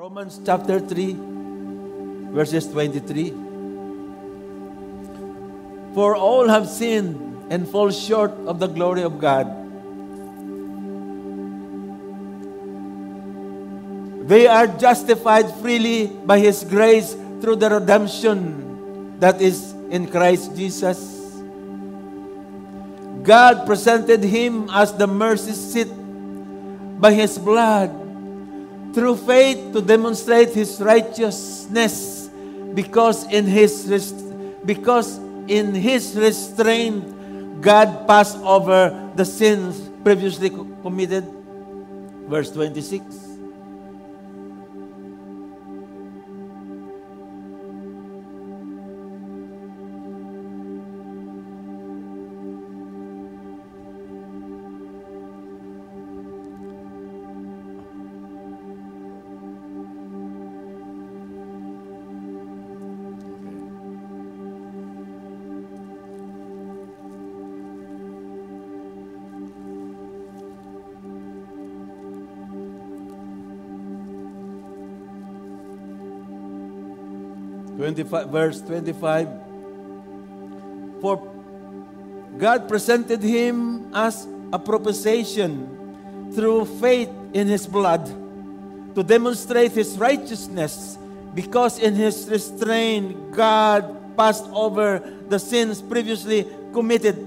Romans chapter 3, verses 23. For all have sinned and fall short of the glory of God. They are justified freely by His grace through the redemption that is in Christ Jesus. God presented Him as the mercy seat by His blood through faith to demonstrate His righteousness because in His because in His restraint God passed over the sins previously committed. Verse 26. 25, verse 25. For God presented him as a propitiation through faith in his blood to demonstrate his righteousness because in his restraint God passed over the sins previously committed.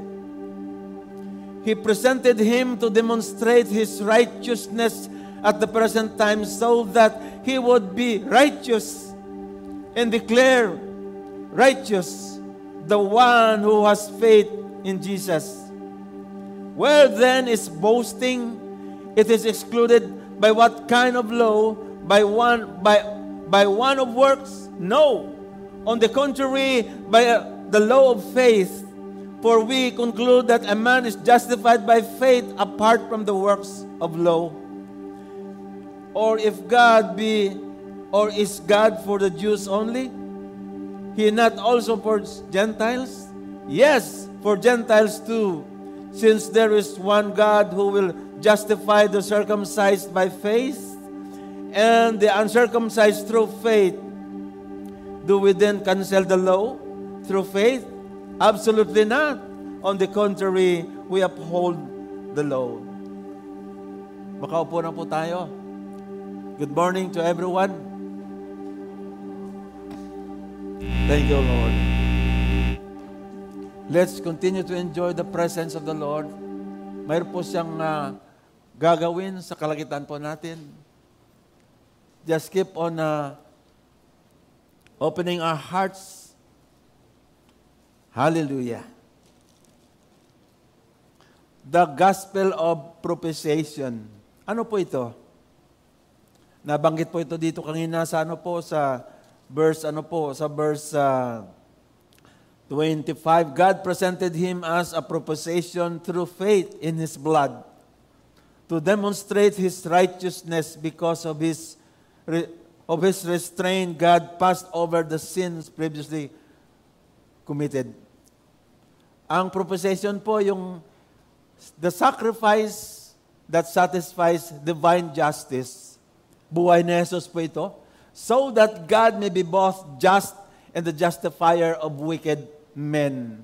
He presented him to demonstrate his righteousness at the present time so that he would be righteous and declare righteous the one who has faith in Jesus. Where then is boasting? It is excluded by what kind of law? By one by by one of works? No. On the contrary, by uh, the law of faith. For we conclude that a man is justified by faith apart from the works of law. Or if God be Or is God for the Jews only? He not also for Gentiles? Yes, for Gentiles too. Since there is one God who will justify the circumcised by faith and the uncircumcised through faith, do we then cancel the law through faith? Absolutely not. On the contrary, we uphold the law. Makaupo na po tayo. Good morning to everyone. Thank you, Lord. Let's continue to enjoy the presence of the Lord. Mayroon po siyang uh, gagawin sa kalagitan po natin. Just keep on uh, opening our hearts. Hallelujah. The Gospel of Propitiation. Ano po ito? Nabanggit po ito dito kanina sa ano po sa verse ano po, sa verse uh, 25, God presented him as a proposition through faith in his blood to demonstrate his righteousness because of his of his restraint God passed over the sins previously committed. Ang proposition po yung the sacrifice that satisfies divine justice. Buhay ni Jesus po ito so that God may be both just and the justifier of wicked men.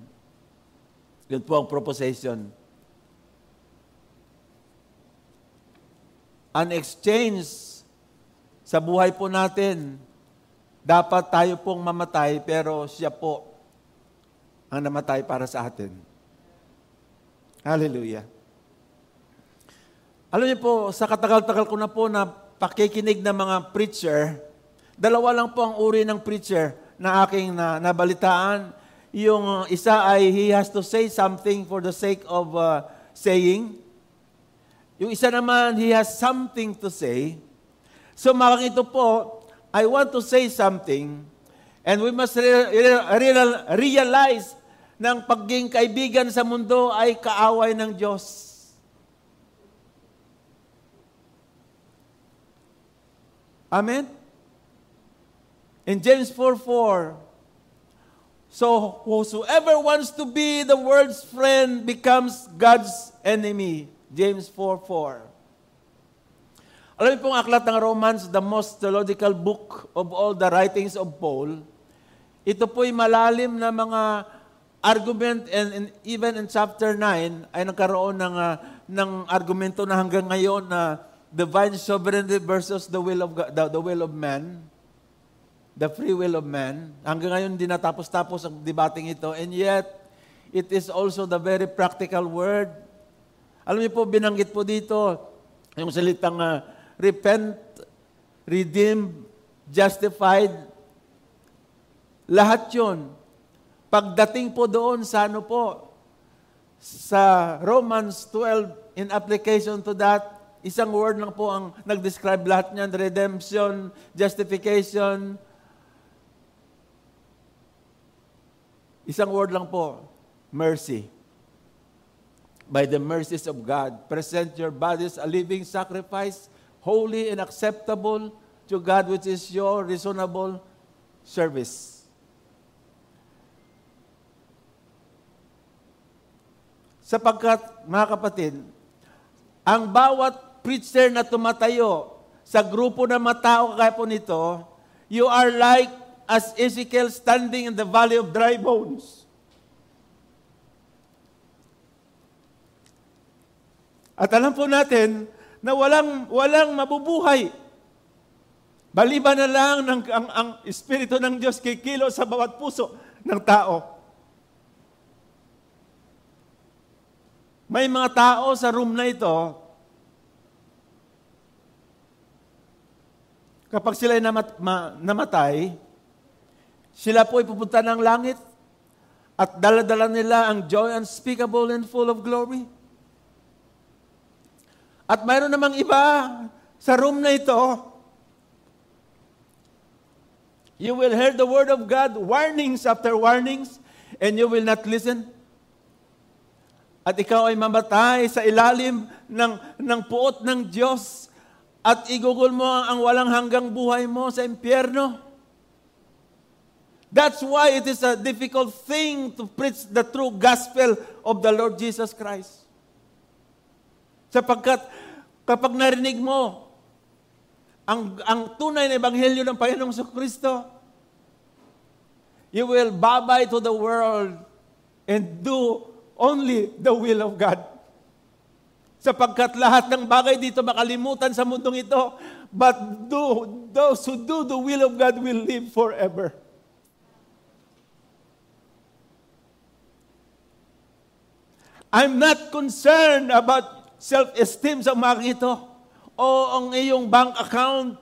Yun po ang proposition. An exchange sa buhay po natin, dapat tayo pong mamatay, pero siya po ang namatay para sa atin. Hallelujah. Alam niyo po, sa katagal-tagal ko na po na pakikinig ng mga preacher, Dalawa lang po ang uri ng preacher na aking na, nabalitaan. Yung isa ay he has to say something for the sake of uh, saying. Yung isa naman, he has something to say. So makang ito po, I want to say something and we must re- re- realize na ang pagiging kaibigan sa mundo ay kaaway ng Diyos. Amen? In James 4 4, so whosoever wants to be the world's friend becomes God's enemy. James 4 4. Alam niyo pong aklat ng Romans, the most theological book of all the writings of Paul, ito po'y malalim na mga argument and, and even in chapter 9 ay nagkaroon ng, uh, ng argumento na hanggang ngayon na divine sovereignty versus the will of God, the, the will of man, the free will of man. Hanggang ngayon hindi natapos-tapos ang debating ito and yet it is also the very practical word. Alam niyo po, binanggit po dito yung salitang uh, repent, redeemed, justified. Lahat yon. Pagdating po doon sa ano po, sa Romans 12, in application to that, isang word lang po ang nag-describe lahat niyan, redemption, justification. Isang word lang po, mercy by the mercies of God. Present your bodies a living sacrifice, holy and acceptable to God, which is your reasonable service. Sapagkat, mga kapatid, ang bawat preacher na tumatayo sa grupo ng matao kaya po nito, you are like as Ezekiel standing in the valley of dry bones. At alam po natin na walang, walang mabubuhay. Baliban na lang ng, ang, ang Espiritu ng Diyos kikilo sa bawat puso ng tao. May mga tao sa room na ito, kapag sila namat, ma, namatay, sila po ay pupunta ng langit at daladala nila ang joy unspeakable and full of glory. At mayroon namang iba sa room na ito, you will hear the word of God, warnings after warnings, and you will not listen at ikaw ay mamatay sa ilalim ng, ng puot ng Diyos at igugol mo ang walang hanggang buhay mo sa impyerno. That's why it is a difficult thing to preach the true gospel of the Lord Jesus Christ. Sapagkat kapag narinig mo ang, ang tunay na ebanghelyo ng Panginoong Kristo, you will babay to the world and do only the will of God. Sapagkat lahat ng bagay dito makalimutan sa mundong ito, but do, those who do the will of God will live forever. I'm not concerned about self-esteem sa mga ito o ang iyong bank account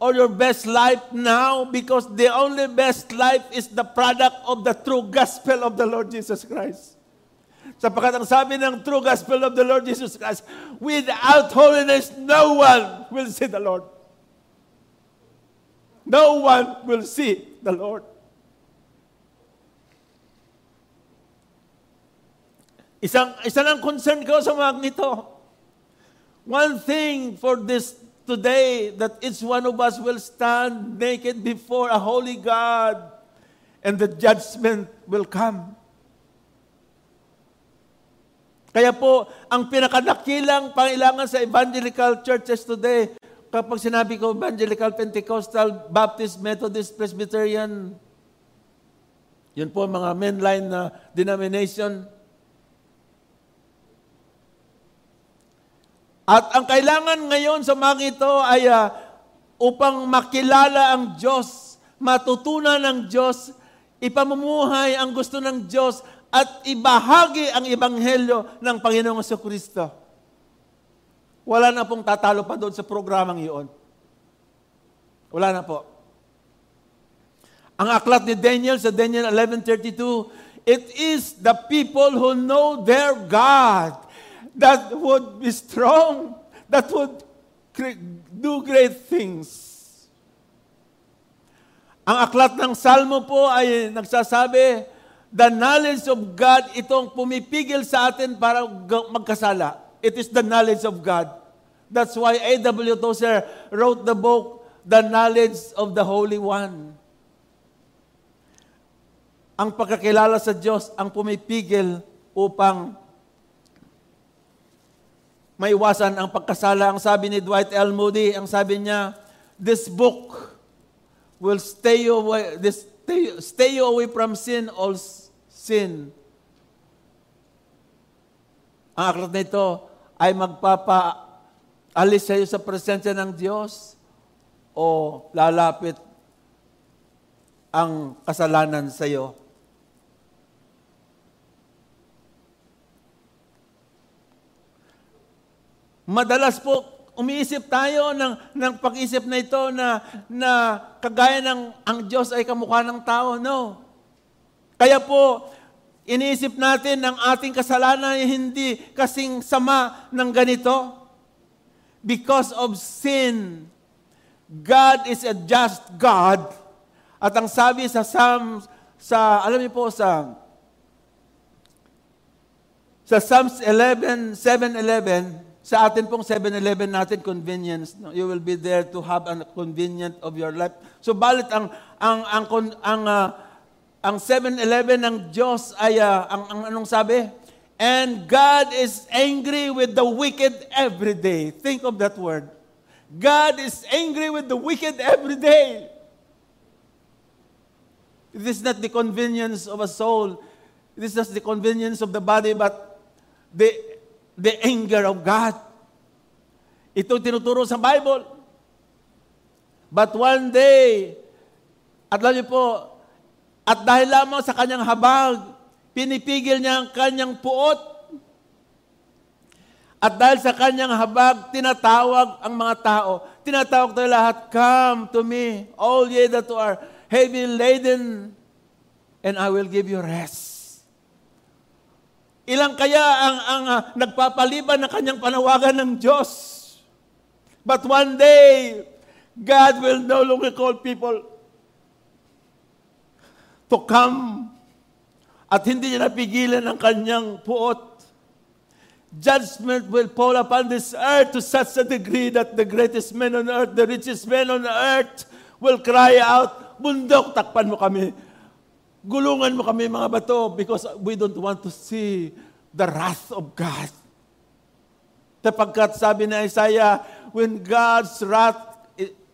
or your best life now because the only best life is the product of the true gospel of the Lord Jesus Christ. Sapagkat ang sabi ng true gospel of the Lord Jesus Christ, without holiness, no one will see the Lord. No one will see the Lord. Isang, isa lang concern ko sa mga nito. One thing for this today, that each one of us will stand naked before a holy God and the judgment will come. Kaya po, ang pinakadakilang pangailangan sa evangelical churches today, kapag sinabi ko evangelical, Pentecostal, Baptist, Methodist, Presbyterian, yun po mga mainline na denomination. At ang kailangan ngayon sa mga ito ay uh, upang makilala ang Diyos, matutunan ng Diyos, ipamumuhay ang gusto ng Diyos, at ibahagi ang ebanghelyo ng Panginoong Kristo. Wala na pong tatalo pa doon sa programang iyon. Wala na po. Ang aklat ni Daniel sa Daniel 11.32, It is the people who know their God that would be strong, that would do great things. Ang aklat ng Salmo po ay nagsasabi, the knowledge of God, itong pumipigil sa atin para magkasala. It is the knowledge of God. That's why A.W. Tozer wrote the book, The Knowledge of the Holy One. Ang pagkakilala sa Diyos ang pumipigil upang maiwasan ang pagkasala. Ang sabi ni Dwight L. Moody, ang sabi niya, this book will stay you away, this, stay, stay you away from sin, all sin. Ang aklat na ito ay magpapaalis sa iyo sa presensya ng Diyos o lalapit ang kasalanan sa iyo. Madalas po, umiisip tayo ng, ng pag-isip na ito na, na kagaya ng ang Diyos ay kamukha ng tao. No. Kaya po, iniisip natin ng ating kasalanan ay hindi kasing sama ng ganito. Because of sin, God is a just God. At ang sabi sa Psalms, sa, alam niyo po, sa sa Psalms 11, 7-11, sa atin pong 7-Eleven natin, convenience. No? You will be there to have a convenient of your life. So balit ang ang ang ang, uh, ang 7-Eleven ng Diyos ay uh, ang, ang anong sabi? And God is angry with the wicked every day. Think of that word. God is angry with the wicked every day. It is not the convenience of a soul. It is not the convenience of the body, but the the anger of God. Ito tinuturo sa Bible. But one day, at niyo po, at dahil lamang sa kanyang habag, pinipigil niya ang kanyang puot. At dahil sa kanyang habag, tinatawag ang mga tao. Tinatawag tayo lahat, Come to me, all ye that are heavy laden, and I will give you rest. Ilang kaya ang, ang uh, nagpapaliban ng kanyang panawagan ng Diyos? But one day, God will no longer call people to come at hindi niya napigilan ang kanyang puot. Judgment will fall upon this earth to such a degree that the greatest men on earth, the richest men on earth will cry out, Bundok, takpan mo kami Gulungan mo kami mga bato because we don't want to see the wrath of God. Sapagkat sabi ni Isaiah, when God's wrath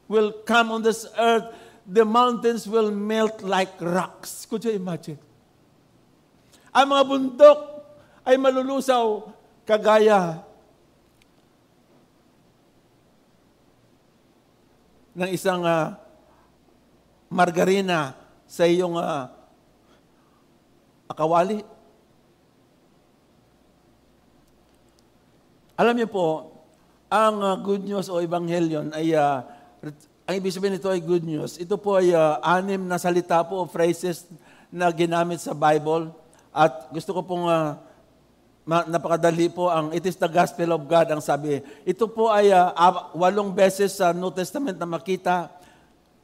will come on this earth, the mountains will melt like rocks. Could you imagine? Ang mga bundok ay malulusaw kagaya ng isang uh, margarina sa iyong uh, akawali. Alam niyo po, ang uh, good news o ebanghelyon ay, uh, ang ibig sabihin nito ay good news. Ito po ay uh, anim na salita po o phrases na ginamit sa Bible. At gusto ko pong uh, napakadali po ang it is the gospel of God ang sabi. Ito po ay uh, walong beses sa New Testament na makita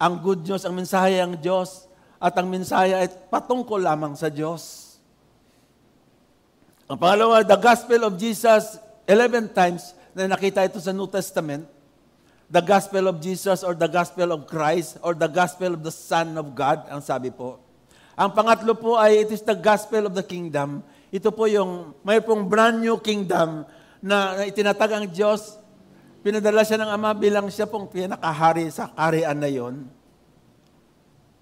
ang good news, ang mensahe ng Diyos at ang mensahe ay patungkol lamang sa Diyos. Ang pangalawa, the gospel of Jesus, 11 times na nakita ito sa New Testament, the gospel of Jesus or the gospel of Christ or the gospel of the Son of God, ang sabi po. Ang pangatlo po ay it is the gospel of the kingdom. Ito po yung may pong brand new kingdom na, na itinatag ang Diyos. Pinadala siya ng Ama bilang siya pong pinakahari sa karian na yon.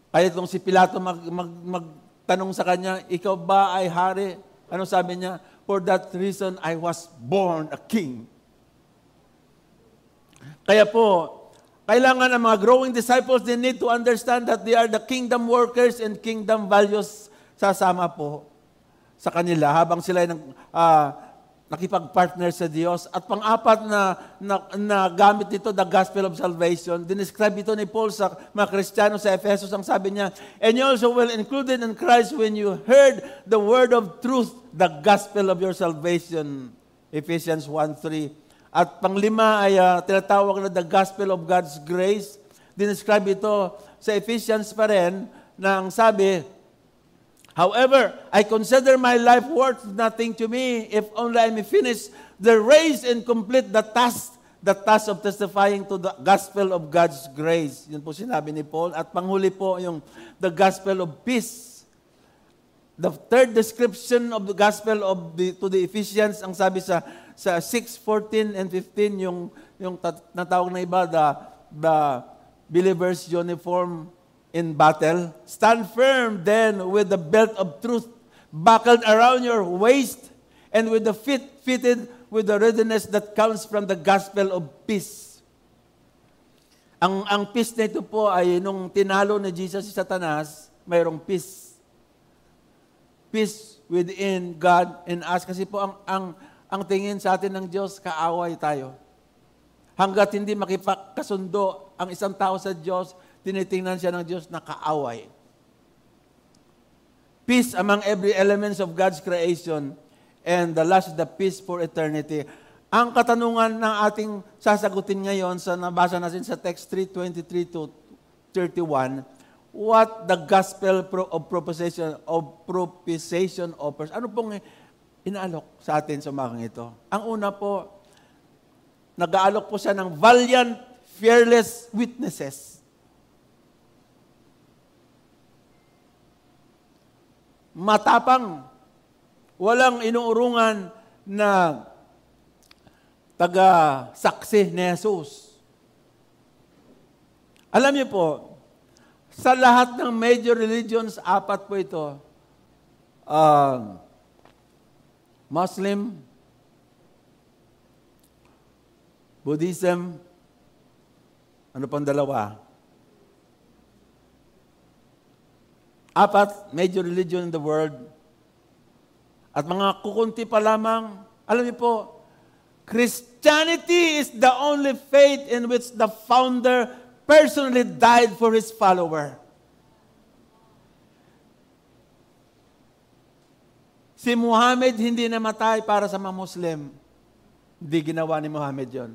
Kaya itong si Pilato mag, mag, magtanong sa kanya, ikaw ba ay hari? Ano sabi niya? For that reason, I was born a king. Kaya po, kailangan ng mga growing disciples, they need to understand that they are the kingdom workers and kingdom values sasama po sa kanila habang sila ay uh, nakipag-partner sa Diyos. At pang-apat na, na, na gamit nito, the gospel of salvation, dinescribe ito ni Paul sa mga Kristiyano sa Ephesus. Ang sabi niya, And you also will included in Christ when you heard the word of truth, the gospel of your salvation. Ephesians 1.3 At panglima ay uh, tinatawag na the gospel of God's grace. Dinescribe ito sa Ephesians pa rin na ang sabi, However, I consider my life worth nothing to me if only I may finish the race and complete the task, the task of testifying to the gospel of God's grace. Yun po sinabi ni Paul. At panghuli po yung the gospel of peace. The third description of the gospel of the, to the Ephesians, ang sabi sa sa 6:14 and 15 yung yung natawag na iba the the believers uniform in battle. Stand firm then with the belt of truth buckled around your waist and with the feet fitted with the readiness that comes from the gospel of peace. Ang ang peace na ito po ay nung tinalo ni Jesus si Satanas, mayroong peace. Peace within God and us kasi po ang ang ang tingin sa atin ng Diyos kaaway tayo. Hanggat hindi makipagkasundo ang isang tao sa Diyos, tinitingnan siya ng Diyos na kaaway. Peace among every elements of God's creation and the last the peace for eternity. Ang katanungan ng ating sasagutin ngayon sa nabasa natin sa text 3:23 to 31, what the gospel of proposition of propitiation offers. Ano pong inaalok sa atin sa umagang ito? Ang una po, nag-aalok po siya ng valiant, fearless witnesses. Matapang, walang inuurungan na taga-saksi ni Jesus. Alam niyo po, sa lahat ng major religions, apat po ito. Uh, Muslim, Buddhism, ano pang dalawa? Apat major religion in the world, at mga kukunti pa lamang, alam niyo po, Christianity is the only faith in which the founder personally died for his follower. Si Muhammad hindi namatay para sa mga Muslim. Hindi ginawa ni Muhammad yon.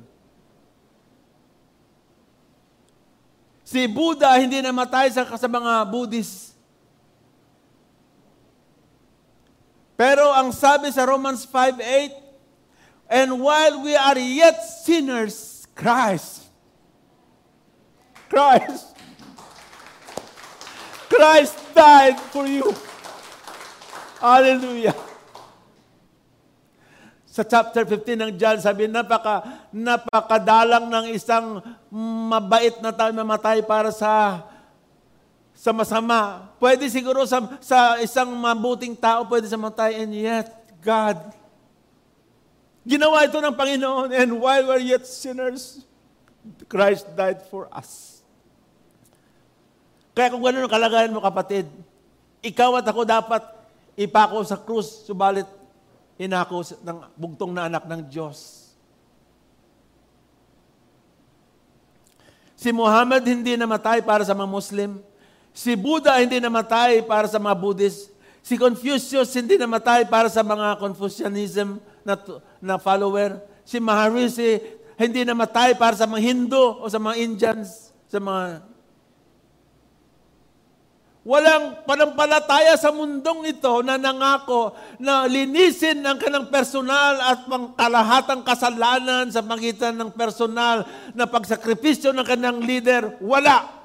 Si Buddha hindi namatay sa, sa mga Buddhist. Pero ang sabi sa Romans 5.8, And while we are yet sinners, Christ, Christ, Christ died for you. Hallelujah. Sa chapter 15 ng John, sabi, napaka, napakadalang ng isang mabait na tao mamatay para sa sa masama. Pwede siguro sa, sa isang mabuting tao, pwede sa matay, and yet, God, ginawa ito ng Panginoon, and while we're yet sinners, Christ died for us. Kaya kung gano'n ang kalagayan mo, kapatid, ikaw at ako dapat ipako sa krus, subalit inako ng bugtong na anak ng Diyos. Si Muhammad hindi namatay para sa mga Muslim, Si Buddha hindi namatay para sa mga Buddhist. Si Confucius hindi namatay para sa mga Confucianism na, na follower. Si Maharishi hindi namatay para sa mga Hindu o sa mga Indians, sa mga Walang panampalataya sa mundong ito na nangako na linisin ang kanang personal at kalahatang kasalanan sa magitan ng personal na pagsakripisyo ng kanang leader. Wala.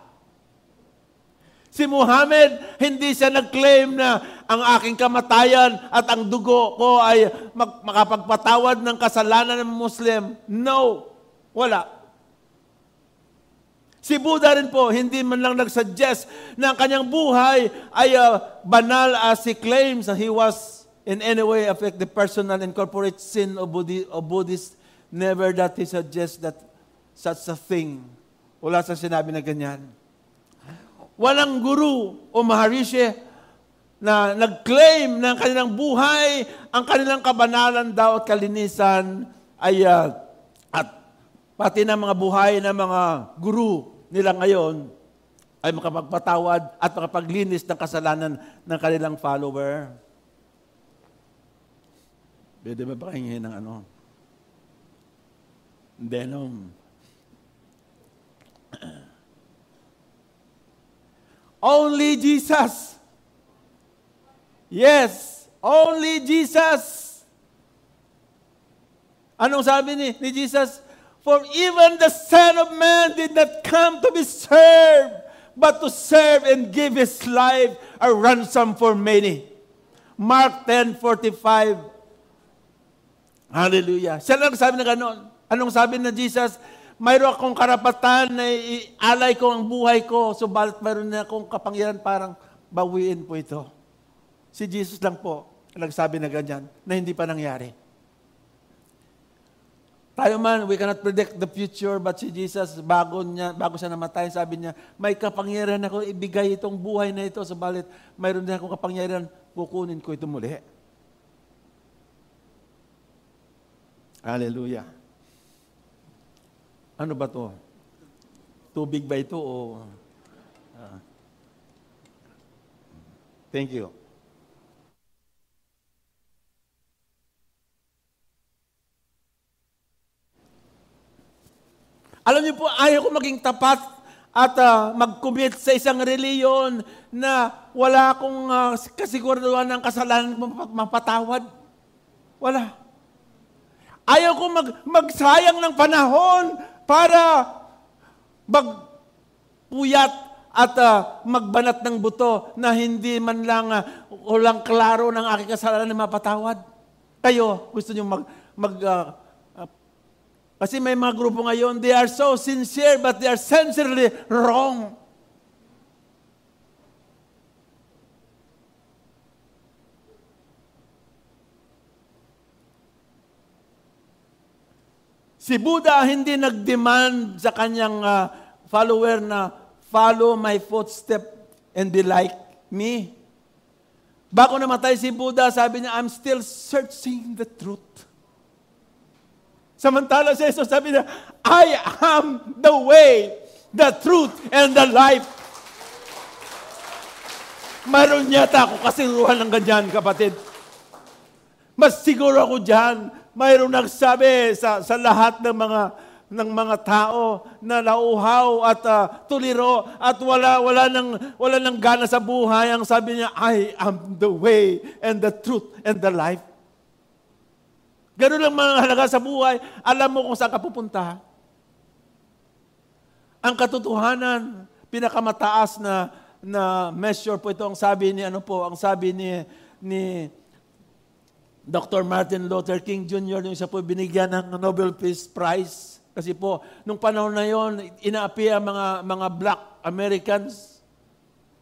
Si Muhammad, hindi siya nag-claim na ang aking kamatayan at ang dugo ko ay mag- makapagpatawad ng kasalanan ng Muslim. No, wala. Si Buddha rin po, hindi man lang nagsuggest na ang kanyang buhay ay uh, banal as he claims that he was in any way affect the personal and corporate sin of, Buddhi- of Buddhists. Never that he suggests that such a thing. Wala sa sinabi na ganyan. Walang guru o maharishi na nag-claim ng kanilang buhay, ang kanilang kabanalan daw at kalinisan ay uh, at pati ng mga buhay ng mga guru nila ngayon ay makapagpatawad at makapaglinis ng kasalanan ng kanilang follower. Pwede ba pakingin ng ano? Denom. Only Jesus. Yes, only Jesus. Anong sabi ni, ni Jesus? For even the Son of Man did not come to be served, but to serve and give His life a ransom for many. Mark 10:45. Hallelujah. Siya lang sabi na gano'n. Anong sabi na Jesus? Mayroon akong karapatan na alay ko ang buhay ko, subalit mayroon na akong kapangyarihan parang bawiin po ito. Si Jesus lang po nagsabi na ganyan, na hindi pa nangyari. Tayo man, we cannot predict the future, but si Jesus, bago, niya, bago siya namatay, sabi niya, may kapangyarihan ako ibigay itong buhay na ito, sabalit mayroon din akong kapangyarihan, kukunin ko ito muli. Hallelujah. Ano ba to? Tubig ba ito o... Uh, thank you. Alam niyo po, ayaw ko maging tapat at uh, mag-commit sa isang reliyon na wala akong uh, kasiguraduhan ng kasalanan mapatawad. Wala. Ayaw ko mag, magsayang ng panahon para magpuyat at uh, magbanat ng buto na hindi man lang uh, walang klaro ng aking kasalanan na mapatawad. Kayo, gusto niyo mag, mag uh, kasi may mga grupo ngayon, they are so sincere but they are sincerely wrong. Si Buddha hindi nag-demand sa kanyang uh, follower na follow my footstep and be like me. Bago namatay si Buddha, sabi niya, I'm still searching the truth. Samantala si Jesus sabi niya, I am the way, the truth, and the life. Mayroon yata ako kasiruhan ng ganyan, kapatid. Mas siguro ako dyan, mayroong nagsabi sa, sa lahat ng mga ng mga tao na nauhaw at uh, tuliro at wala wala nang wala nang gana sa buhay ang sabi niya I am the way and the truth and the life. Ganun lang mga halaga sa buhay. Alam mo kung saan ka pupunta. Ang katotohanan, pinakamataas na na measure po ito ang sabi ni ano po, ang sabi ni ni Dr. Martin Luther King Jr. yung siya po binigyan ng Nobel Peace Prize. Kasi po, nung panahon na yon, inaapi ang mga, mga black Americans.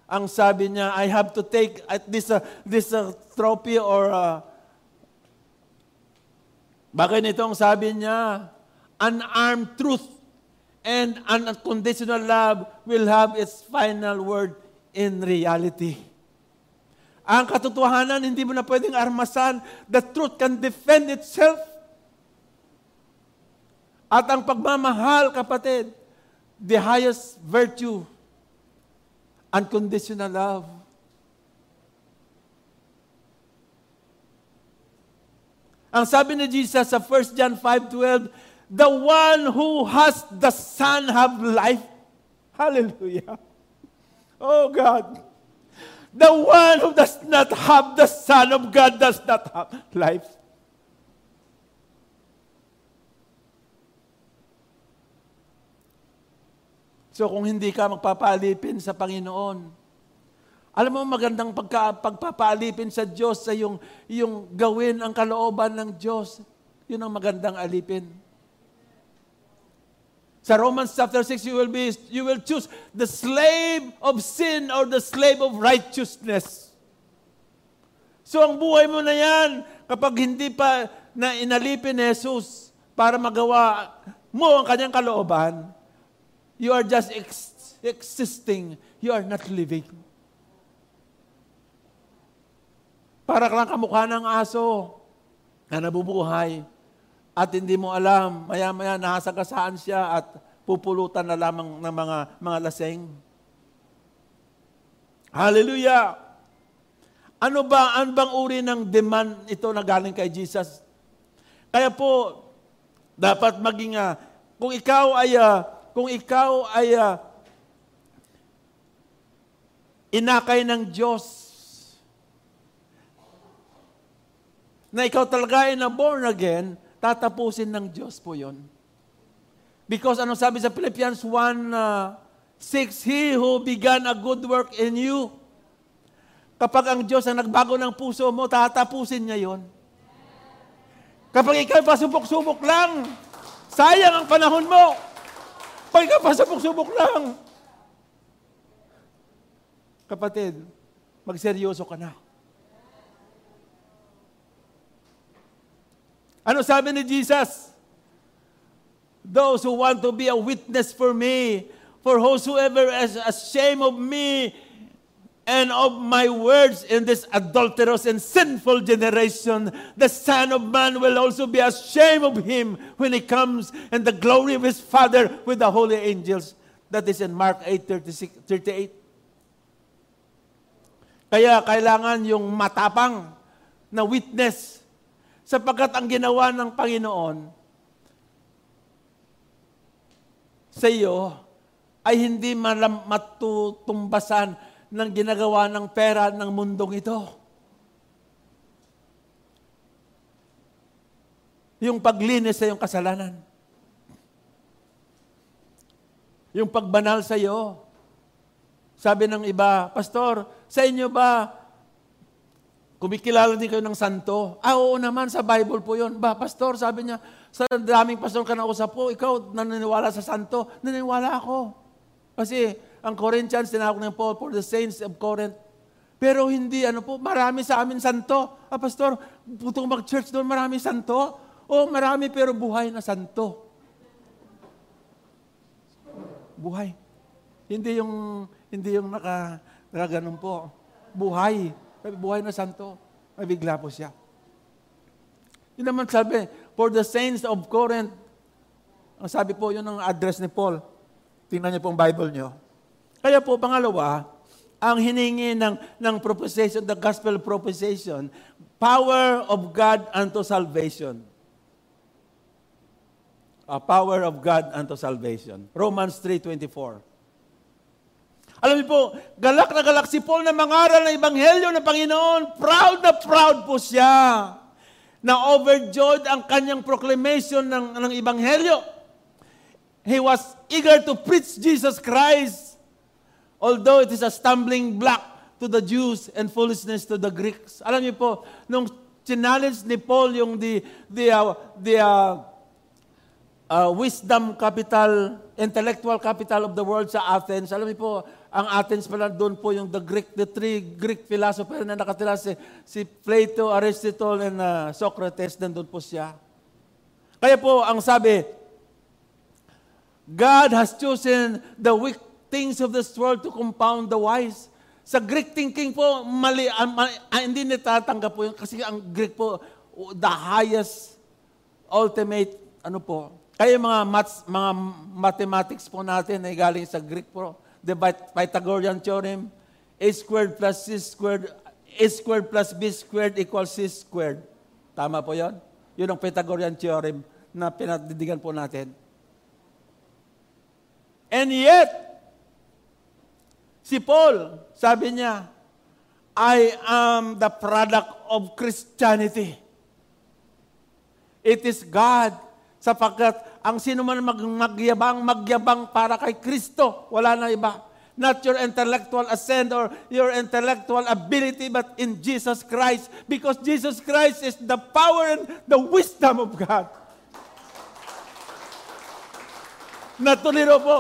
Ang sabi niya, I have to take at this, uh, this uh, trophy or uh, bagay nito ang sabi niya, unarmed truth and unconditional love will have its final word in reality. Ang katotohanan, hindi mo na pwedeng armasan. The truth can defend itself. At ang pagmamahal, kapatid, the highest virtue, unconditional love. Ang sabi ni Jesus sa 1 John 5.12, The one who has the Son have life. Hallelujah. Oh God. The one who does not have the Son of God does not have life. So kung hindi ka magpapalipin sa Panginoon, alam mo magandang pagka, pagpapalipin sa Diyos sa yung, yung gawin ang kalooban ng Diyos. Yun ang magandang alipin. Sa Romans chapter 6, you will be you will choose the slave of sin or the slave of righteousness. So ang buhay mo na yan, kapag hindi pa na inalipin ni Jesus para magawa mo ang kanyang kalooban, you are just ex- existing. You are not living. Para lang kamukha ng aso na nabubuhay at hindi mo alam, maya-maya nasagasaan siya at pupulutan na lamang ng mga, mga laseng. Hallelujah! Ano ba, ano bang uri ng demand ito na galing kay Jesus? Kaya po, dapat maging, uh, kung ikaw ay, uh, kung ikaw ay uh, inakay ng Diyos, na ikaw talaga ay na born again, tatapusin ng Diyos po yon. Because ano sabi sa Philippians 1, uh, 6, He who began a good work in you, kapag ang Diyos ang nagbago ng puso mo, tatapusin niya yon. Kapag ikaw pasubok-subok lang, sayang ang panahon mo. Pag ikaw pasubok-subok lang, kapatid, magseryoso ka na. Ano sabi ni Jesus? Those who want to be a witness for me, for whosoever is ashamed of me and of my words in this adulterous and sinful generation, the Son of Man will also be ashamed of him when he comes in the glory of his Father with the holy angels. That is in Mark 8, 36, 38. Kaya kailangan yung matapang na witness sapagkat ang ginawa ng Panginoon sa iyo ay hindi matutumbasan ng ginagawa ng pera ng mundong ito. Yung paglinis sa iyong kasalanan. Yung pagbanal sa iyo. Sabi ng iba, Pastor, sa inyo ba kumikilala din kayo ng santo? Ah, oo naman, sa Bible po yun. Ba, Pastor, sabi niya, sa daming pastor ka nausap po, ikaw naniniwala sa santo. Naniniwala ako. Kasi ang Corinthians, tinawag ng Paul for the saints of Corinth. Pero hindi, ano po, marami sa amin santo. Ah, pastor, putong mag-church doon, marami santo. O, marami pero buhay na santo. Buhay. Hindi yung, hindi yung naka, naka ganun po. Buhay. Buhay na santo. May bigla po siya. Yun naman sabi, for the saints of Corinth. Ang sabi po, yun ang address ni Paul. Tingnan niyo po ang Bible niyo. Kaya po, pangalawa, ang hiningi ng, ng proposition, the gospel proposition, power of God unto salvation. A power of God unto salvation. Romans 3.24. Alam niyo po, galak na galak si Paul na mangaral ng Ebanghelyo ng Panginoon. Proud na proud po siya na overjoyed ang kanyang proclamation ng, ng Ebanghelyo. He was eager to preach Jesus Christ, although it is a stumbling block to the Jews and foolishness to the Greeks. Alam niyo po, nung challenge ni Paul yung the, the, uh, the uh, uh, wisdom capital, intellectual capital of the world sa Athens, alam niyo po, ang Athens pala doon po yung the Greek, the three Greek philosopher na nakatira si, si Plato, Aristotle, and uh, Socrates, nandun po siya. Kaya po, ang sabi, God has chosen the weak things of this world to compound the wise. Sa Greek thinking po, mali, uh, mali uh, hindi natatanggap po yun kasi ang Greek po, the highest, ultimate, ano po. Kaya mga maths, mga mathematics po natin ay galing sa Greek po the Pythagorean theorem, a squared plus c squared, a squared plus b squared equals c squared. Tama po yon? Yun ang Pythagorean theorem na pinadidigan po natin. And yet, si Paul, sabi niya, I am the product of Christianity. It is God sapagkat ang sino man mag magyabang, magyabang para kay Kristo. Wala na iba. Not your intellectual ascent or your intellectual ability, but in Jesus Christ. Because Jesus Christ is the power and the wisdom of God. Natuliro po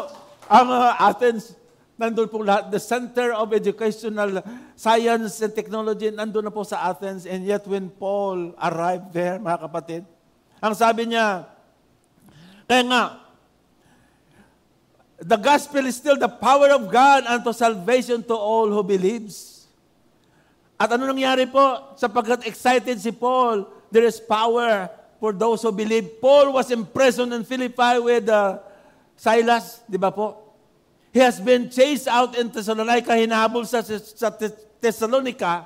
ang uh, Athens. Nandun po lahat. The center of educational science and technology, nandun na po sa Athens. And yet when Paul arrived there, mga kapatid, ang sabi niya, kaya nga, the gospel is still the power of God unto salvation to all who believes. At ano nangyari po? Sapagkat excited si Paul, there is power for those who believe. Paul was imprisoned in Philippi with uh, Silas, di ba po? He has been chased out in Thessalonica, hinahabol sa, sa Thessalonica,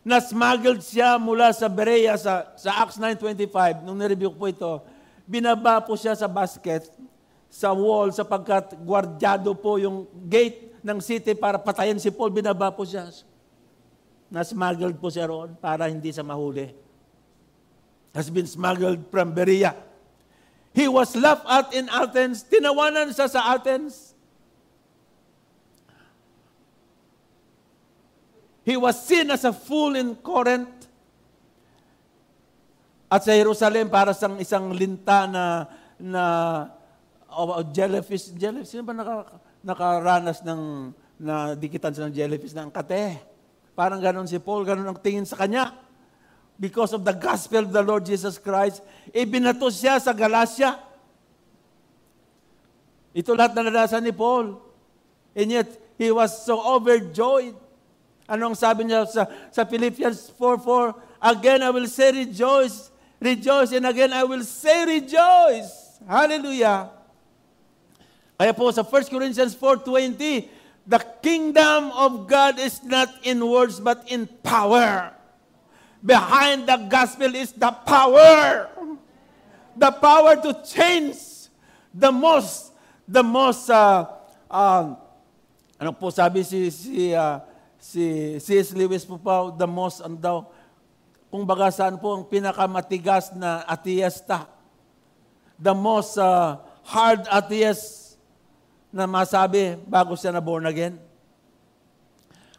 na smuggled siya mula sa Berea sa, sa Acts 9.25. Nung nireview ko po ito, binaba po siya sa basket, sa wall, sapagkat gwardyado po yung gate ng city para patayin si Paul, binaba po siya. Na-smuggled po siya roon para hindi sa mahuli. Has been smuggled from Berea. He was laughed at in Athens. Tinawanan siya sa Athens. He was seen as a fool in Corinth. At sa Jerusalem, para sa isang linta na, na oh, jellyfish. Jellyfish, sino ba naka, nakaranas ng na dikitan sa ng jellyfish ng kate? Parang ganon si Paul, ganon ang tingin sa kanya. Because of the gospel of the Lord Jesus Christ, ibinato siya sa Galacia. Ito lahat na naranasan ni Paul. And yet, he was so overjoyed. Anong sabi niya sa, sa Philippians 4.4? Again, I will say rejoice Rejoice. And again, I will say rejoice. Hallelujah. Kaya po sa 1 Corinthians 4.20, the kingdom of God is not in words but in power. Behind the gospel is the power. The power to change the most, the most, uh, uh, ano po sabi si, si, uh, si C.S. Lewis po pa, the most, ano daw, kung baga saan po ang pinakamatigas na atheista. The most uh, hard atheist na masabi bago siya na born again.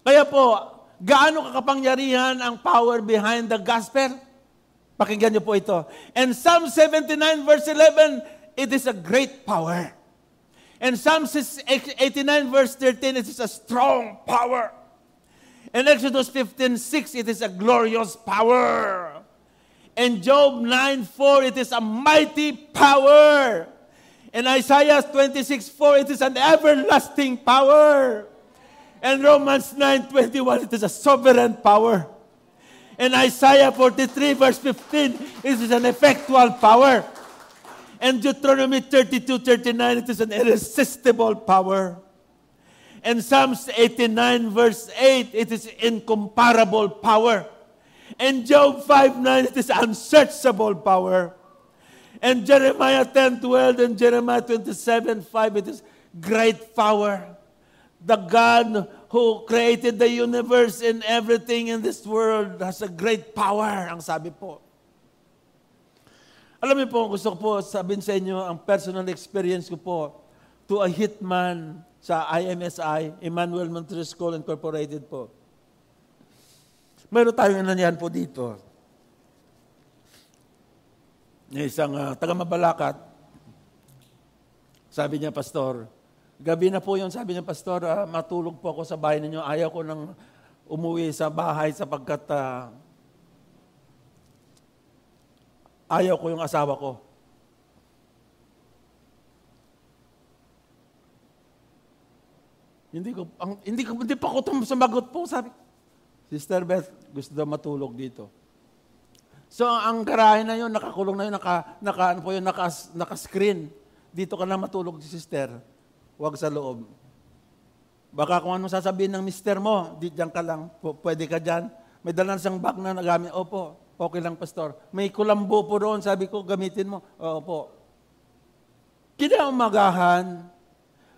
Kaya po, gaano kakapangyarihan ang power behind the gospel? Pakinggan niyo po ito. And Psalm 79 verse 11, it is a great power. And Psalm 89 verse 13, it is a strong power. In Exodus 15, 6, it is a glorious power. In Job 9, 4, it is a mighty power. In Isaiah 26, 4, it is an everlasting power. In Romans 9, 21, it is a sovereign power. In Isaiah 43, verse 15, it is an effectual power. In Deuteronomy 32, 39, it is an irresistible power. And Psalms 89 verse 8, it is incomparable power. And Job 5 9, it is unsearchable power. And Jeremiah 10 12 and Jeremiah 27 5, it is great power. The God who created the universe and everything in this world has a great power, ang sabi po. Alam niyo po, gusto ko po sabihin sa inyo ang personal experience ko po to a hitman sa IMSI, Emmanuel Montreal School Incorporated po. Meron tayong nanyan po dito. Isang uh, taga-mabalakat, sabi niya, Pastor, gabi na po yun, sabi niya, Pastor, uh, matulog po ako sa bahay ninyo. Ayaw ko nang umuwi sa bahay sapagkat uh, ayaw ko yung asawa ko. Hindi ko, ang, hindi ko, hindi pa ako sumagot po. Sabi, Sister Beth, gusto daw matulog dito. So, ang garahe na yun, nakakulong na yun, naka, naka, ano po yun, naka, naka-screen. Dito ka na matulog, sister. Huwag sa loob. Baka kung ano sasabihin ng mister mo, di dyan ka lang, pwede ka dyan. May dalan siyang bag na nagamit. Opo, okay lang, pastor. May kulambo po roon, sabi ko, gamitin mo. Opo. Kinaumagahan,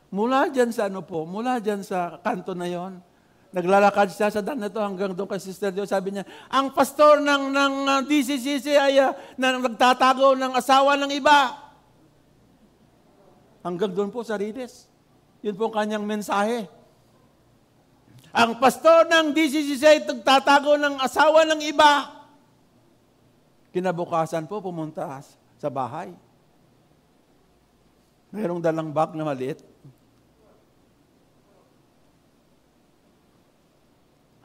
Mula dyan sa ano po, mula dyan sa kanto na yon, naglalakad siya sa daan na to hanggang doon kay Sister Dio. Sabi niya, ang pastor ng, ng uh, ah, DCCC ay uh, na nagtatago ng asawa ng iba. Hanggang doon po sa Rides. Yun po ang kanyang mensahe. Ang pastor ng DCCC ay nagtatago ng asawa ng iba. Kinabukasan po pumunta sa bahay. Mayroong dalang bag na maliit.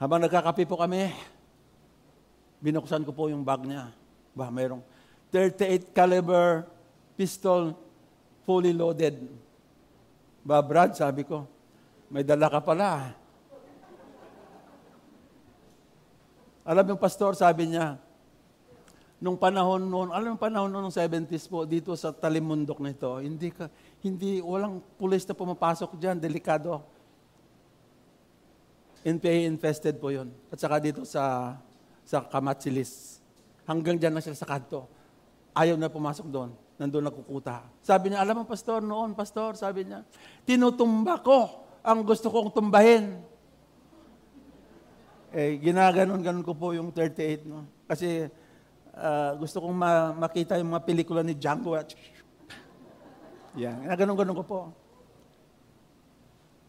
Habang nagkakape po kami, binuksan ko po yung bag niya. Ba, mayroong 38 caliber pistol fully loaded. Ba, Brad, sabi ko, may dala ka pala. Alam yung pastor, sabi niya, nung panahon noon, alam yung panahon noon ng 70s po, dito sa talimundok na ito, hindi ka, hindi, walang pulis na pumapasok diyan, delikado. NPA infested po yun. At saka dito sa, sa Kamatsilis. Hanggang dyan na siya sa kanto. Ayaw na pumasok doon. Nandun nakukuta. Sabi niya, alam mo, pastor, noon, pastor, sabi niya, tinutumba ko ang gusto kong tumbahin. Eh, ginaganon-ganon ko po yung 38. No? Kasi uh, gusto kong ma- makita yung mga pelikula ni Django. Yan, ginaganon-ganon ko po.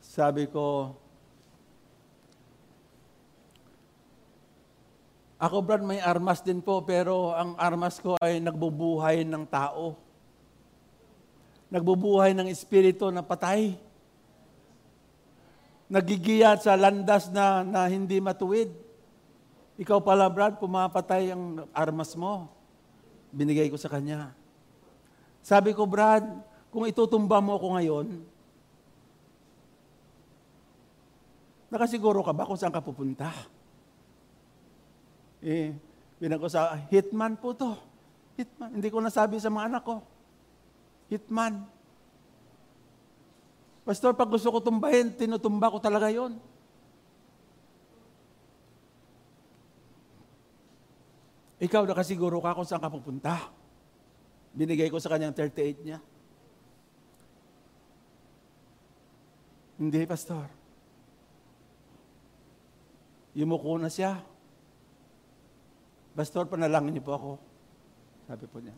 Sabi ko, Ako, Brad, may armas din po, pero ang armas ko ay nagbubuhay ng tao. Nagbubuhay ng espiritu na patay. Nagigiyat sa landas na, na hindi matuwid. Ikaw pala, Brad, pumapatay ang armas mo. Binigay ko sa kanya. Sabi ko, Brad, kung itutumba mo ako ngayon, nakasiguro ka ba kung saan ka pupunta? Eh, ko sa hitman po to. Hitman. Hindi ko nasabi sa mga anak ko. Hitman. Pastor, pag gusto ko tumbahin, tinutumba ko talaga yon. Ikaw nakasiguro ka kung saan ka pupunta. Binigay ko sa kanyang 38 niya. Hindi, Pastor. Yumuko na siya. Pastor, panalangin niyo po ako. Sabi po niya.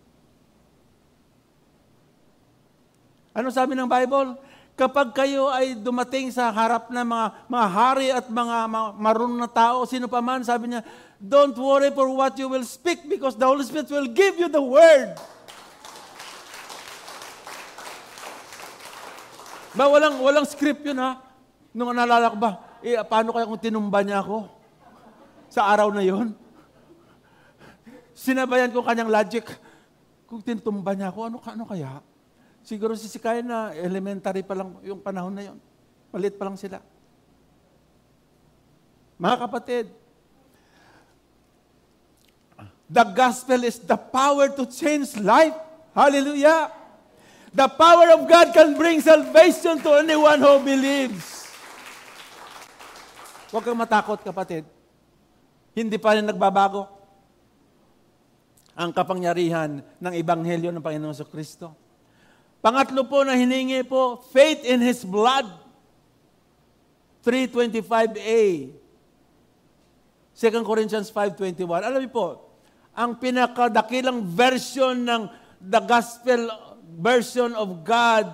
Ano sabi ng Bible? Kapag kayo ay dumating sa harap ng mga, mga hari at mga, mga marunong na tao, sino pa man, sabi niya, don't worry for what you will speak because the Holy Spirit will give you the word. Ba, walang, walang script yun ha. Nung naalala ko ba, eh, paano kaya kung tinumba niya ako? Sa araw na yon? Sinabayan ko kanyang logic. Kung tinutumba niya ako, ano, ano kaya? Siguro si Sikaya na elementary pa lang yung panahon na yon. Palit pa lang sila. Mga kapatid, the gospel is the power to change life. Hallelujah. The power of God can bring salvation to anyone who believes. Huwag kang matakot, kapatid. Hindi pa rin nagbabago ang kapangyarihan ng Ebanghelyo ng Panginoon sa Kristo. Pangatlo po na hiningi po, faith in His blood. 325a. 2 Corinthians 5.21. Alam niyo po, ang pinakadakilang version ng the gospel version of God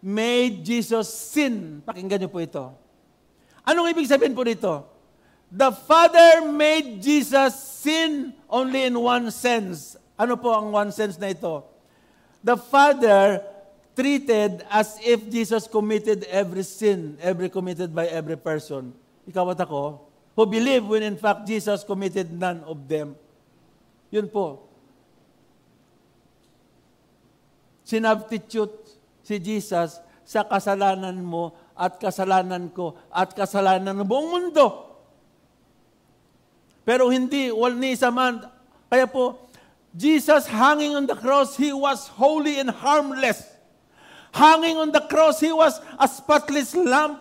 made Jesus sin. Pakinggan niyo po ito. Anong ibig sabihin po dito? The Father made Jesus sin only in one sense. Ano po ang one sense na ito? The Father treated as if Jesus committed every sin, every committed by every person. Ikaw at ako, who believe when in fact Jesus committed none of them. Yun po. sinubstitute si Jesus sa kasalanan mo at kasalanan ko at kasalanan ng buong mundo. Pero hindi, wal ni isa man. Kaya po, Jesus hanging on the cross, He was holy and harmless. Hanging on the cross, He was a spotless lamb.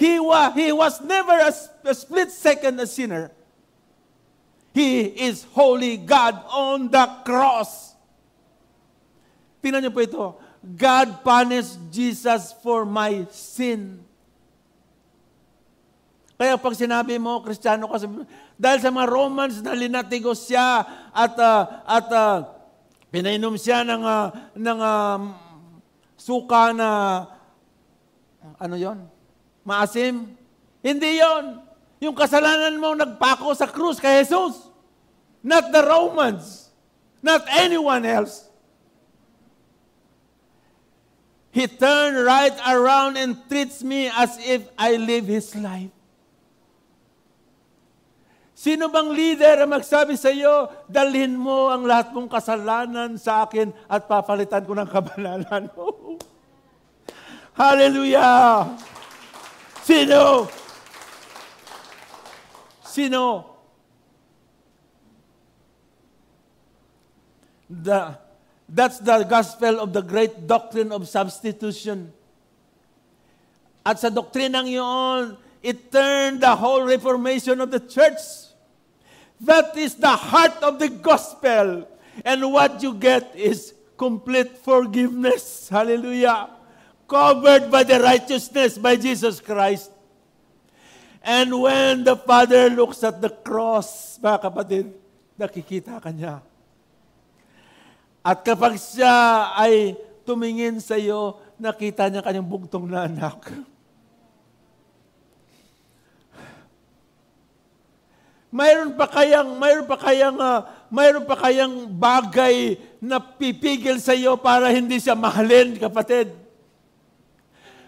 He was, he was never a, a split second a sinner. He is holy God on the cross. Tingnan niyo po ito. God punished Jesus for my sin. Kaya pag sinabi mo, Kristiyano ka, dahil sa mga Romans na linatigos siya at, uh, at uh, pinainom siya ng, uh, ng uh, suka na, ano yon Maasim? Hindi yon Yung kasalanan mo nagpako sa krus kay Jesus. Not the Romans. Not anyone else. He turned right around and treats me as if I live His life. Sino bang leader ang magsabi sa iyo, dalhin mo ang lahat mong kasalanan sa akin at papalitan ko ng kabanalan mo? Hallelujah! Sino? Sino? The That's the gospel of the great doctrine of substitution. At sa doktrinang yun, it turned the whole reformation of the church. That is the heart of the gospel. And what you get is complete forgiveness. Hallelujah. Covered by the righteousness by Jesus Christ. And when the Father looks at the cross, mga kapatid, nakikita ka niya at kapag siya ay tumingin sa iyo, nakita niya kanyang bugtong na anak. Mayroon pa kayang mayroon pa kayang uh, mayroon pa kayang bagay na pipigil sa iyo para hindi siya mahalin, kapatid?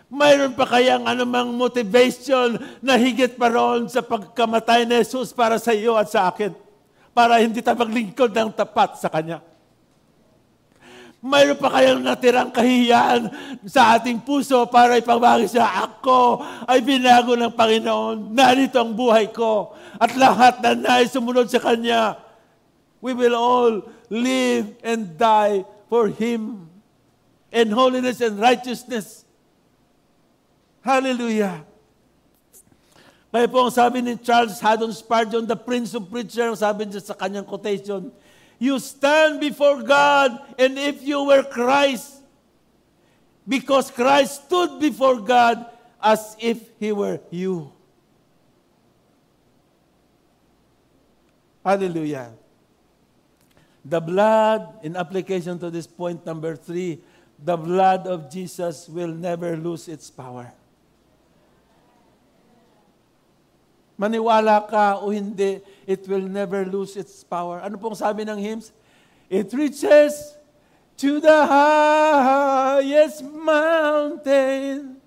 Mayroon pa kayang anumang motivation na higit pa roon sa pagkamatay ni Jesus para sa iyo at sa akin? Para hindi tayo maglingkod ng tapat sa Kanya. Mayroon pa kayang natirang kahiyaan sa ating puso para ipagbagi siya, ako ay binago ng Panginoon. Narito ang buhay ko. At lahat na nais sumunod sa Kanya, we will all live and die for Him in holiness and righteousness. Hallelujah. Kaya po ang sabi ni Charles Haddon Spurgeon, the Prince of Preacher, sabi niya sa kanyang quotation, You stand before God, and if you were Christ, because Christ stood before God as if He were you. Hallelujah. The blood, in application to this point number three, the blood of Jesus will never lose its power. Maniwala ka o hindi, it will never lose its power. Ano pong sabi ng hymns? It reaches to the highest mountain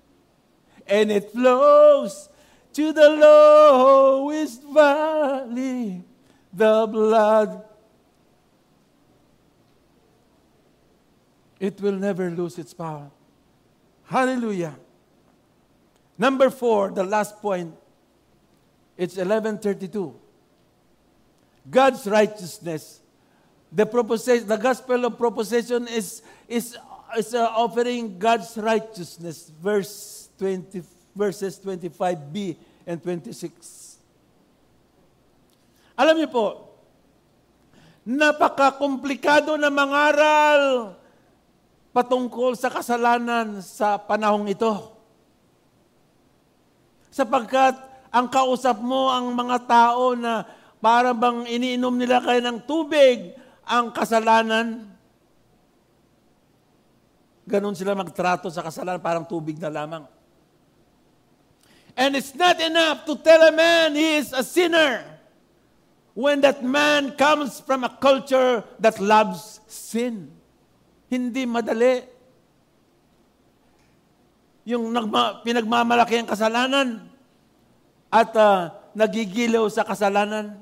and it flows to the lowest valley. The blood, it will never lose its power. Hallelujah. Number four, the last point, It's 1132. God's righteousness. The proposition, the gospel of proposition is is is uh, offering God's righteousness. Verse 20 verses 25b and 26. Alam niyo po, napaka-komplikado na mangaral patungkol sa kasalanan sa panahong ito. Sapagkat ang kausap mo ang mga tao na para bang iniinom nila kayo ng tubig ang kasalanan. Ganon sila magtrato sa kasalanan, parang tubig na lamang. And it's not enough to tell a man he is a sinner when that man comes from a culture that loves sin. Hindi madali. Yung nagma, pinagmamalaki ang kasalanan, at uh, nagigilaw sa kasalanan.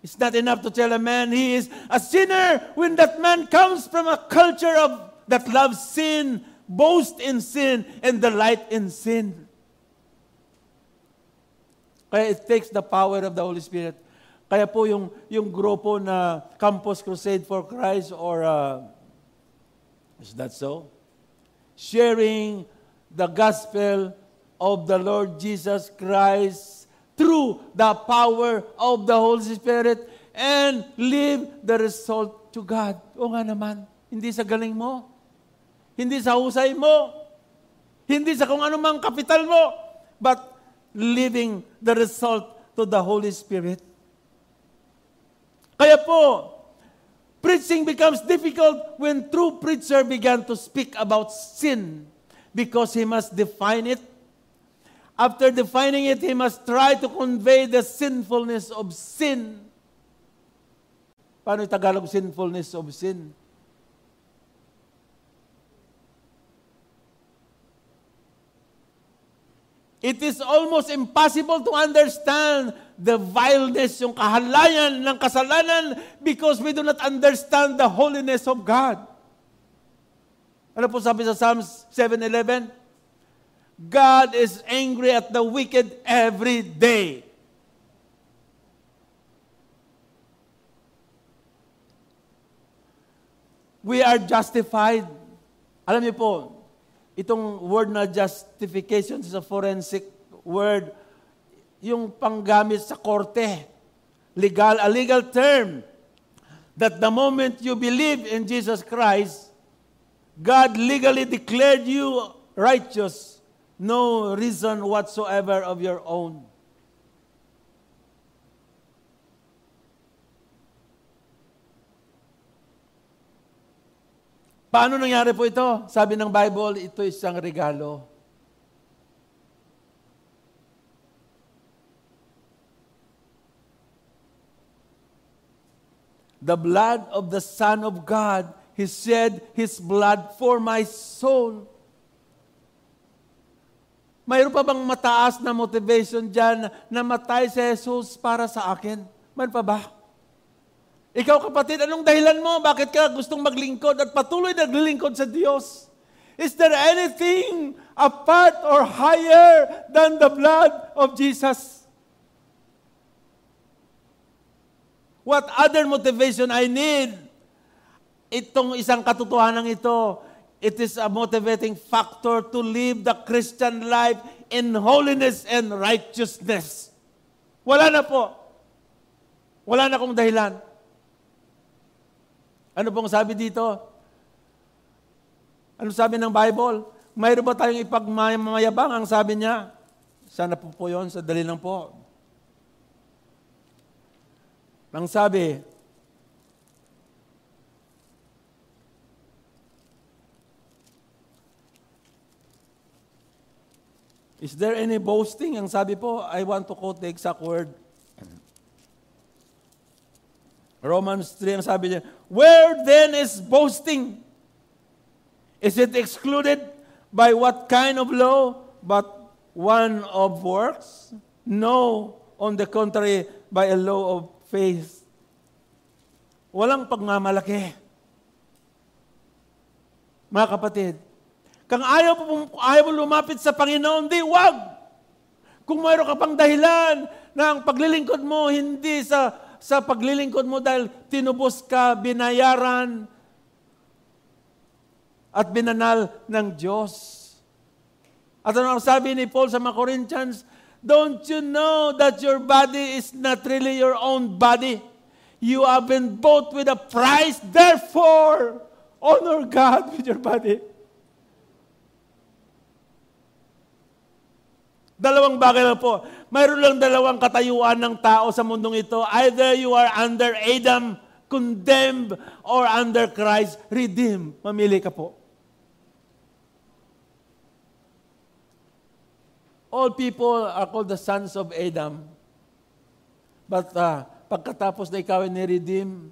It's not enough to tell a man he is a sinner when that man comes from a culture of that loves sin, boast in sin, and delight in sin. Kaya it takes the power of the Holy Spirit. Kaya po yung, yung grupo na Campus Crusade for Christ or uh, is that so? Sharing the gospel of the Lord Jesus Christ through the power of the Holy Spirit and leave the result to God. O nga naman, hindi sa galing mo, hindi sa husay mo, hindi sa kung anumang kapital mo, but leaving the result to the Holy Spirit. Kaya po, preaching becomes difficult when true preacher began to speak about sin because he must define it After defining it, he must try to convey the sinfulness of sin. Paano yung Tagalog sinfulness of sin? It is almost impossible to understand the vileness, yung kahalayan ng kasalanan because we do not understand the holiness of God. Ano po sabi sa Psalms 7.11? God is angry at the wicked every day. We are justified. Alam niyo po, itong word na justification is a forensic word, yung panggamit sa korte. Legal, a legal term that the moment you believe in Jesus Christ, God legally declared you righteous no reason whatsoever of your own. Paano nangyari po ito? Sabi ng Bible, ito isang regalo. the blood of the Son of God. He shed His blood for my soul. Mayroon pa bang mataas na motivation dyan na matay si Jesus para sa akin? Man pa ba? Ikaw kapatid, anong dahilan mo? Bakit ka gustong maglingkod at patuloy naglilingkod sa Diyos? Is there anything apart or higher than the blood of Jesus? What other motivation I need? Itong isang katotohanan ito, it is a motivating factor to live the Christian life in holiness and righteousness. Wala na po. Wala na kong dahilan. Ano pong sabi dito? Ano sabi ng Bible? Mayroon ba tayong ipagmamayabang? Ang sabi niya, sana po po yun, sa dali lang po. Ang sabi, Is there any boasting? Ang sabi po, I want to quote the exact word. Romans 3, ang sabi niya, Where then is boasting? Is it excluded by what kind of law? But one of works? No, on the contrary, by a law of faith. Walang pagmamalaki. Mga kapatid, kung ayaw, ayaw mo lumapit sa Panginoon, di wag. Kung mayroon ka pang dahilan na ang paglilingkod mo hindi sa sa paglilingkod mo dahil tinubos ka, binayaran, at binanal ng Diyos. At ano ang sabi ni Paul sa mga Corinthians, Don't you know that your body is not really your own body? You have been bought with a price, therefore, honor God with your body. Dalawang bagay lang po. Mayroon lang dalawang katayuan ng tao sa mundong ito. Either you are under Adam, condemned, or under Christ, redeemed. Mamili ka po. All people are called the sons of Adam. But uh, pagkatapos na ikaw ay ni-redeem,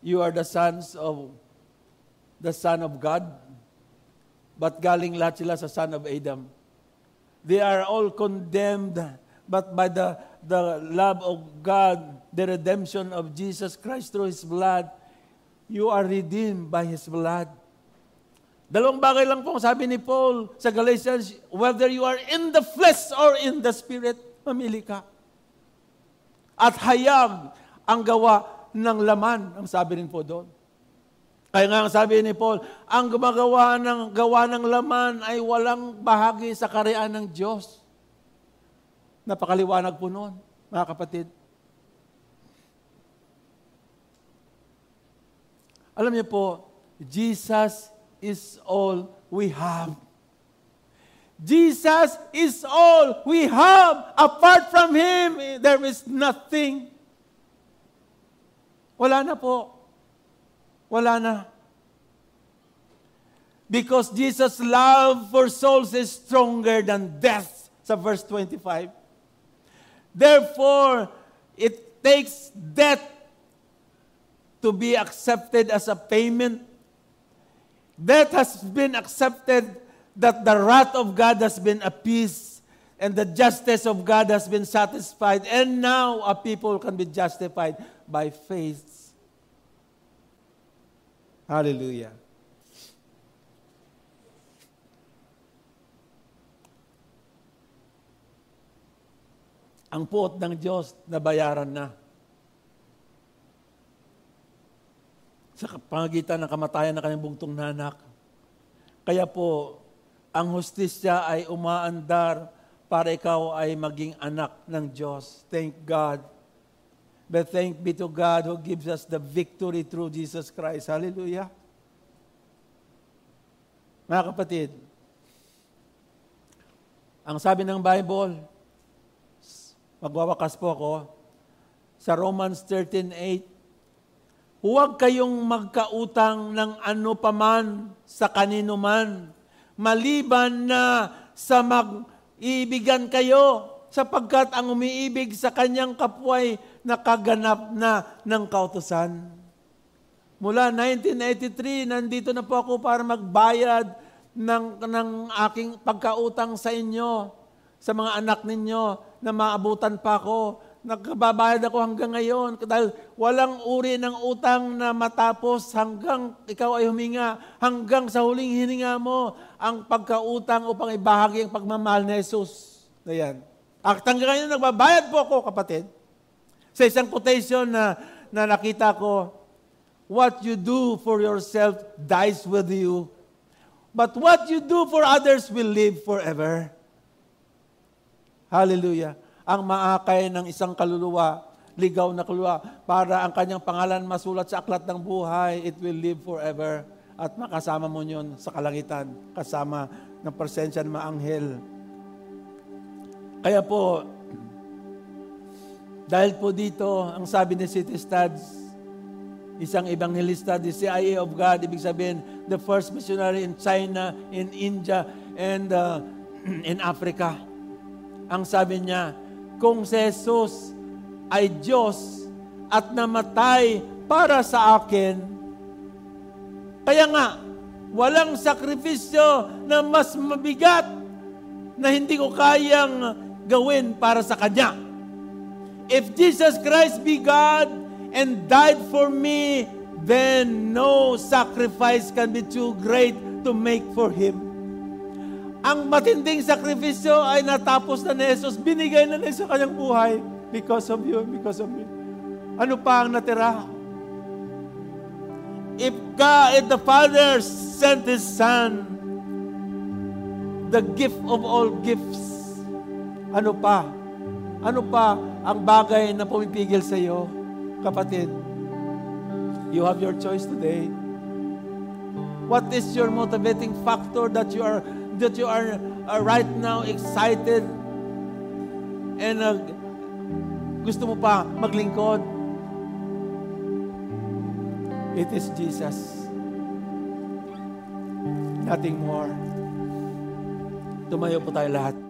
you are the sons of the Son of God. But galing lahat sila sa Son of Adam. They are all condemned, but by the, the love of God, the redemption of Jesus Christ through His blood, you are redeemed by His blood. Dalawang bagay lang po sabi ni Paul sa Galatians, whether you are in the flesh or in the spirit, mamili ka. At hayag ang gawa ng laman, ang sabi rin po doon. Kaya nga sabi ni Paul, ang gumagawa ng gawa ng laman ay walang bahagi sa kariyan ng Diyos. Napakaliwanag po noon, mga kapatid. Alam niyo po, Jesus is all we have. Jesus is all we have. Apart from Him, there is nothing. Wala na po. Wala na. Because Jesus' love for souls is stronger than death, sa verse 25. Therefore, it takes death to be accepted as a payment. Death has been accepted that the wrath of God has been appeased and the justice of God has been satisfied. And now a people can be justified by faith Hallelujah. Ang puot ng Diyos, nabayaran na. Sa pangagitan ng kamatayan ng kanyang bugtong nanak. Kaya po, ang hustisya ay umaandar para ikaw ay maging anak ng Diyos. Thank God But thank be to God who gives us the victory through Jesus Christ. Hallelujah. Mga kapatid, ang sabi ng Bible, magwawakas po ako, sa Romans 13.8, huwag kayong magkautang ng ano paman sa kanino man, maliban na sa mag-ibigan kayo, sapagkat ang umiibig sa kanyang kapway nakaganap na ng kautosan. Mula 1983, nandito na po ako para magbayad ng, ng aking pagkautang sa inyo, sa mga anak ninyo na maabutan pa ako. Nagkababayad ako hanggang ngayon dahil walang uri ng utang na matapos hanggang ikaw ay huminga, hanggang sa huling hininga mo ang pagkautang upang ibahagi ang pagmamahal ni Jesus. Ayan. At hanggang ngayon nagbabayad po ako, kapatid. Sa isang quotation na, na nakita ko, what you do for yourself dies with you, but what you do for others will live forever. Hallelujah ang maakay ng isang kaluluwa, ligaw na kaluluwa, para ang kanyang pangalan masulat sa aklat ng buhay, it will live forever. At makasama mo yun sa kalangitan, kasama ng presensya ng mga anghel. Kaya po, dahil po dito, ang sabi ni City Studs, isang evangelista, the CIA of God, ibig sabihin, the first missionary in China, in India, and uh, in Africa. Ang sabi niya, kung si Jesus ay Diyos at namatay para sa akin, kaya nga, walang sakripisyo na mas mabigat na hindi ko kayang gawin para sa Kanya. If Jesus Christ be God and died for me, then no sacrifice can be too great to make for Him ang matinding sakripisyo ay natapos na ni Jesus. Binigay na ni Jesus kanyang buhay because of you, because of me. Ano pa ang natira? If God, if the Father sent His Son, the gift of all gifts, ano pa? Ano pa ang bagay na pumipigil sa iyo, kapatid? You have your choice today. What is your motivating factor that you are that you are, are right now excited and uh, gusto mo pa maglingkod, it is Jesus. Nothing more. Tumayo po tayo lahat.